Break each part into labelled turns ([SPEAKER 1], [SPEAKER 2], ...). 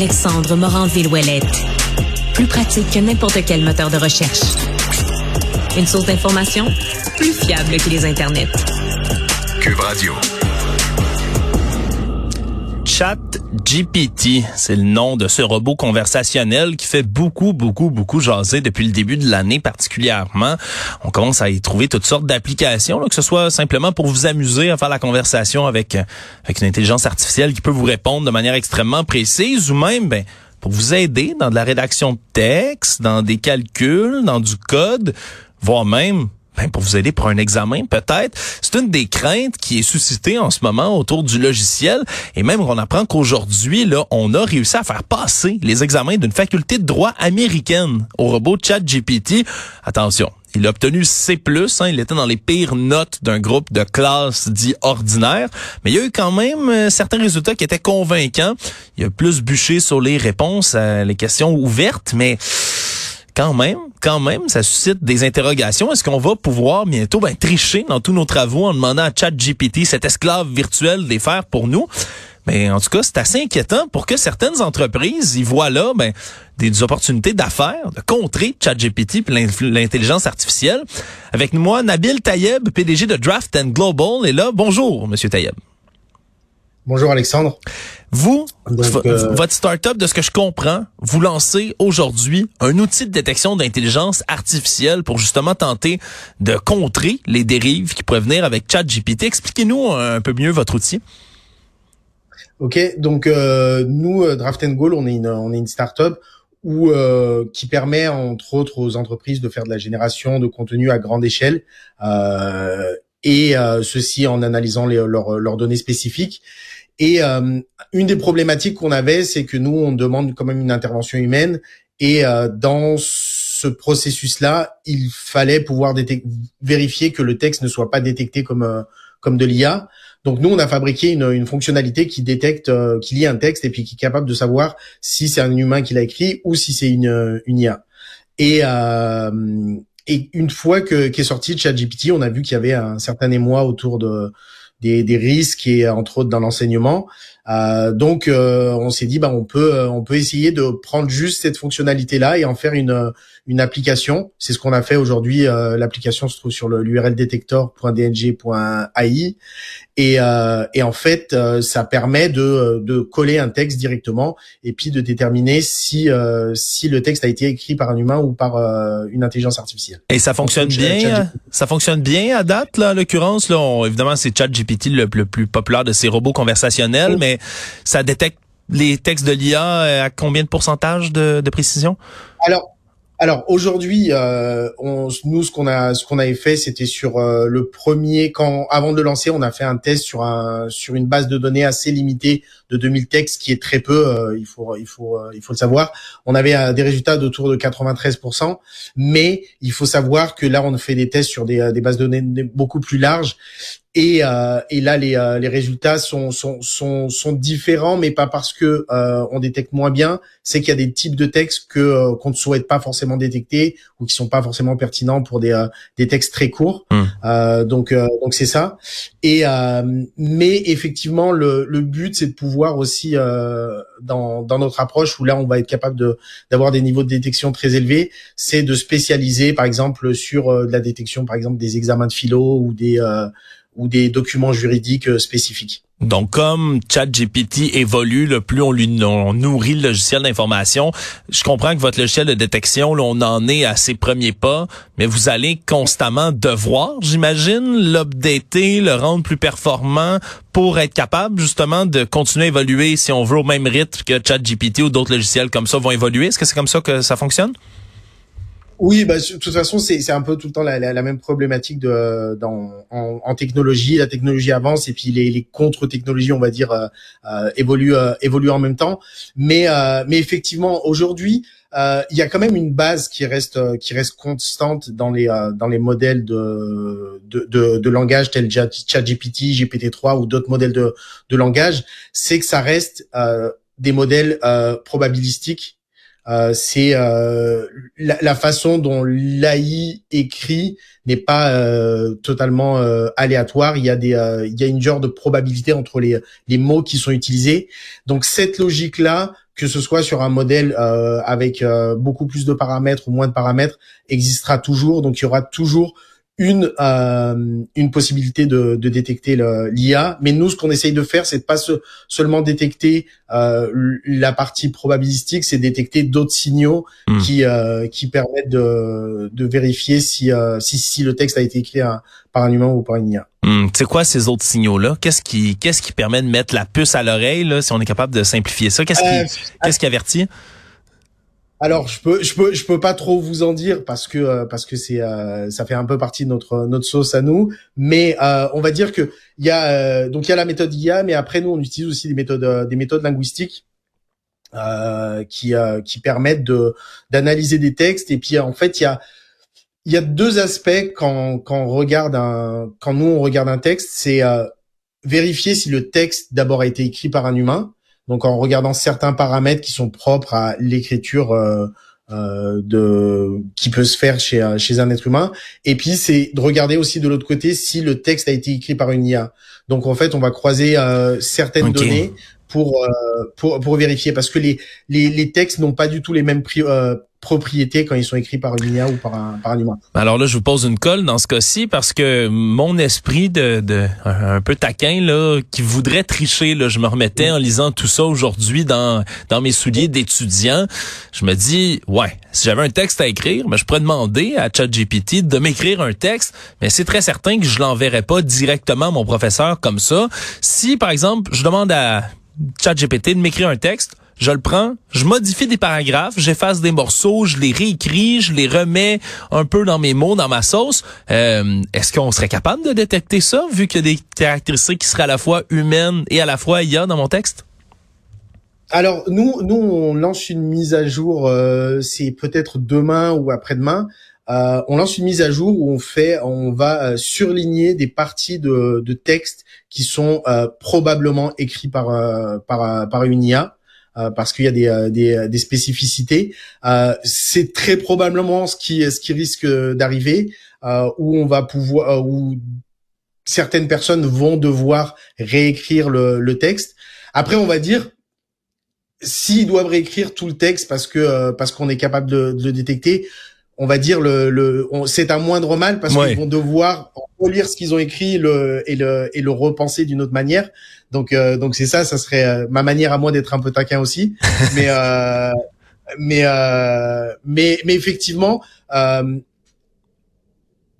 [SPEAKER 1] Alexandre Morin-Villouellette. Plus pratique que n'importe quel moteur de recherche. Une source d'information plus fiable que les internets.
[SPEAKER 2] Cube Radio.
[SPEAKER 3] Chat GPT, c'est le nom de ce robot conversationnel qui fait beaucoup, beaucoup, beaucoup jaser depuis le début de l'année particulièrement. On commence à y trouver toutes sortes d'applications, que ce soit simplement pour vous amuser à faire la conversation avec, avec une intelligence artificielle qui peut vous répondre de manière extrêmement précise ou même, ben, pour vous aider dans de la rédaction de texte, dans des calculs, dans du code, voire même ben, pour vous aider pour un examen, peut-être. C'est une des craintes qui est suscitée en ce moment autour du logiciel. Et même on apprend qu'aujourd'hui, là, on a réussi à faire passer les examens d'une faculté de droit américaine au robot ChatGPT. Attention. Il a obtenu C+, hein, il était dans les pires notes d'un groupe de classe dit ordinaire, mais il y a eu quand même euh, certains résultats qui étaient convaincants. Il a plus bûché sur les réponses les questions ouvertes, mais quand même, quand même, ça suscite des interrogations. Est-ce qu'on va pouvoir bientôt ben, tricher dans tous nos travaux en demandant à ChatGPT, cet esclave virtuel, de les faire pour nous? Mais en tout cas, c'est assez inquiétant pour que certaines entreprises y voient là ben, des, opportunités d'affaires, de contrer ChatGPT puis l'intelligence artificielle. Avec moi, Nabil Tayeb, PDG de Draft and Global, est là. Bonjour, Monsieur Tayeb.
[SPEAKER 4] Bonjour Alexandre.
[SPEAKER 3] Vous, Donc, euh... votre startup, de ce que je comprends, vous lancez aujourd'hui un outil de détection d'intelligence artificielle pour justement tenter de contrer les dérives qui pourraient venir avec ChatGPT. Expliquez-nous un peu mieux votre outil.
[SPEAKER 4] Ok, donc euh, nous, euh, Draft and Goal, on est une, on est une startup où euh, qui permet entre autres aux entreprises de faire de la génération de contenu à grande échelle euh, et euh, ceci en analysant les, leurs, leurs données spécifiques. Et euh, une des problématiques qu'on avait, c'est que nous, on demande quand même une intervention humaine. Et euh, dans ce processus-là, il fallait pouvoir vérifier que le texte ne soit pas détecté comme euh, comme de l'IA. Donc nous, on a fabriqué une, une fonctionnalité qui détecte, euh, qui lit un texte et puis qui est capable de savoir si c'est un humain qui l'a écrit ou si c'est une, une IA. Et, euh, et une fois que qu'est sorti ChatGPT, on a vu qu'il y avait un certain émoi autour de des, risques et entre autres dans l'enseignement. Euh, donc euh, on s'est dit bah on peut euh, on peut essayer de prendre juste cette fonctionnalité là et en faire une une application. C'est ce qu'on a fait aujourd'hui. Euh, l'application se trouve sur l'URL detector.dng.ai et, euh, et en fait ça permet de, de coller un texte directement et puis de déterminer si si le texte a été écrit par un humain ou par une intelligence artificielle.
[SPEAKER 3] Et ça fonctionne bien. Ça fonctionne bien à date là. L'occurrence là, évidemment c'est ChatGPT le, le plus populaire de ces robots conversationnels, mais ça détecte les textes de l'IA euh, à combien de pourcentage de, de précision?
[SPEAKER 4] Alors, alors aujourd'hui, euh, nous ce qu'on a ce qu'on avait fait, c'était sur euh, le premier quand avant de le lancer, on a fait un test sur un sur une base de données assez limitée de 2000 textes, qui est très peu. Euh, il faut il faut euh, il faut le savoir. On avait euh, des résultats d'autour de 93%, mais il faut savoir que là, on fait des tests sur des, des bases de données beaucoup plus larges et, euh, et là, les, euh, les résultats sont, sont, sont, sont, différents, mais pas parce que euh, on détecte moins bien. C'est qu'il y a des types de textes que euh, qu'on ne souhaite pas forcément détecter ou qui sont pas forcément pertinents pour des, euh, des textes très courts. Mmh. donc donc c'est ça. Et mais effectivement, le, le but c'est de pouvoir aussi dans, dans notre approche où là on va être capable de d'avoir des niveaux de détection très élevés, c'est de spécialiser par exemple sur de la détection par exemple des examens de philo ou des ou des documents juridiques euh, spécifiques.
[SPEAKER 3] Donc, comme ChatGPT évolue, le plus on lui nourrit le logiciel d'information, je comprends que votre logiciel de détection, là, on en est à ses premiers pas, mais vous allez constamment devoir, j'imagine, l'updater, le rendre plus performant pour être capable justement de continuer à évoluer, si on veut, au même rythme que ChatGPT ou d'autres logiciels comme ça vont évoluer. Est-ce que c'est comme ça que ça fonctionne?
[SPEAKER 4] Oui, bah, de toute façon, c'est un peu tout le temps la, la, la même problématique de dans en, en, technologie. La technologie avance et puis les, les contre-technologies, on va dire, euh, euh évoluent euh, évoluent en même temps. Mais euh, mais effectivement, aujourd'hui, il y a quand même une base qui reste qui reste constante dans les dans les modèles de de, de, de langage tels ChatGPT, GPT-3 ou d'autres modèles de de langage. C'est que ça reste des modèles probabilistiques euh, c'est euh, la, façon dont l'AI écrit n'est pas euh, totalement aléatoire. Il y a des, il y a une genre de probabilité entre les les mots qui sont utilisés. Donc cette logique là, que ce soit sur un modèle avec beaucoup plus de paramètres ou moins de paramètres, existera toujours. Donc il y aura toujours une euh, une possibilité de, de détecter l'IA, mais nous ce qu'on essaye de faire, c'est pas seulement détecter euh, la partie probabilistique, c'est détecter d'autres signaux hmm. qui euh, qui permettent de, de vérifier si, si si le texte a été écrit par un humain ou par une IA.
[SPEAKER 3] Hmm. C'est quoi ces autres signaux-là? Qu'est-ce qui qu'est-ce qui permet de mettre la puce à l'oreille là, si on est capable de simplifier ça? Qu'est-ce qui qu'est-ce qui avertit?
[SPEAKER 4] Alors je peux je peux je peux pas trop vous en dire parce que euh, parce que c'est euh, ça fait un peu partie de notre notre sauce à nous. Mais euh, on va dire que il y a donc il y a la méthode IA mais après nous on utilise aussi des méthodes des méthodes linguistiques qui qui permettent de d'analyser des textes. Et puis en fait il y a il y a deux aspects quand quand on regarde un quand nous on regarde un texte. C'est vérifier si le texte d'abord a été écrit par un humain donc en regardant certains paramètres qui sont propres à l'écriture euh, euh, de qui peut se faire chez chez un être humain. Et puis c'est de regarder aussi de l'autre côté si le texte a été écrit par une IA. Donc en fait, on va croiser euh, certaines données pour, pour pour vérifier parce que les les, les textes n'ont pas du tout les mêmes prix propriété quand ils sont écrits par une IA ou par un, par un humain.
[SPEAKER 3] Alors là, je vous pose une colle dans ce cas-ci parce que mon esprit de, de un, peu taquin là, qui voudrait tricher, là, je me remettais en lisant tout ça aujourd'hui dans dans mes souliers d'étudiant. Je me dis, ouais, si j'avais un texte à écrire, ben, je pourrais demander à ChatGPT de m'écrire un texte, mais c'est très certain que je l'enverrai pas directement à mon professeur comme ça. Si par exemple, je demande à ChatGPT de m'écrire un texte, je le prends, je modifie des paragraphes, j'efface des morceaux, je les réécris, je les remets un peu dans mes mots, dans ma sauce. Euh, est-ce qu'on serait capable de détecter ça, vu qu'il y a des caractéristiques qui seraient à la fois humaines et à la fois IA dans mon texte?
[SPEAKER 4] Alors nous, nous on lance une mise à jour, euh, c'est peut-être demain ou après-demain. Euh, on lance une mise à jour où on fait, on va surligner des parties de, de texte qui sont probablement écrits par par par une IA. Euh, parce qu'il y a des, euh, des, euh, des spécificités. c'est très probablement ce qui, ce qui risque d'arriver, où on va pouvoir, où certaines personnes vont devoir réécrire le, le texte. Après, on va dire, s'ils doivent réécrire tout le texte parce que parce qu'on est capable de, de, le détecter, on va dire le, le c'est un moindre mal parce qu'ils vont devoir relire ce qu'ils ont écrit le, et le et le repenser d'une autre manière. Donc euh, donc c'est ça, ça serait euh, ma manière à moi d'être un peu taquin aussi. mais euh, mais euh, mais mais effectivement.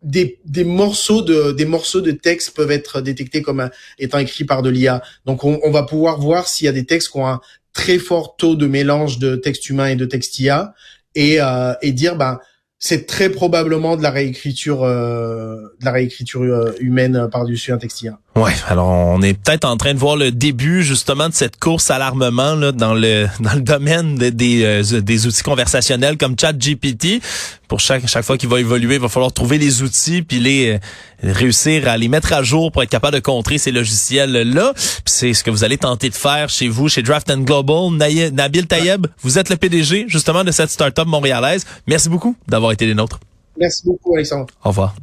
[SPEAKER 4] des, des morceaux de des morceaux de texte peuvent être détectés comme étant écrits par de l'IA. Donc on, on va pouvoir voir s'il y a des textes qui ont un très fort taux de mélange de texte humain et de texte IA et, euh, et dire ben c'est très probablement de la réécriture euh, de la réécriture euh, humaine par-dessus un texte IA.
[SPEAKER 3] Ouais, alors on est peut-être en train de voir le début justement de cette course à l'armement là dans le dans le domaine des euh, des outils conversationnels comme ChatGPT. Pour chaque chaque fois qu'il va évoluer, il va falloir trouver les outils puis les euh, réussir à les mettre à jour pour être capable de contrer ces logiciels là. c'est ce que vous allez tenter de faire chez vous chez Draft and Global. Nabil Tayeb, vous êtes le PDG justement de cette startup montréalaise. Merci beaucoup d'avoir été des nôtres.
[SPEAKER 4] Merci beaucoup Alexandre.
[SPEAKER 3] Au revoir.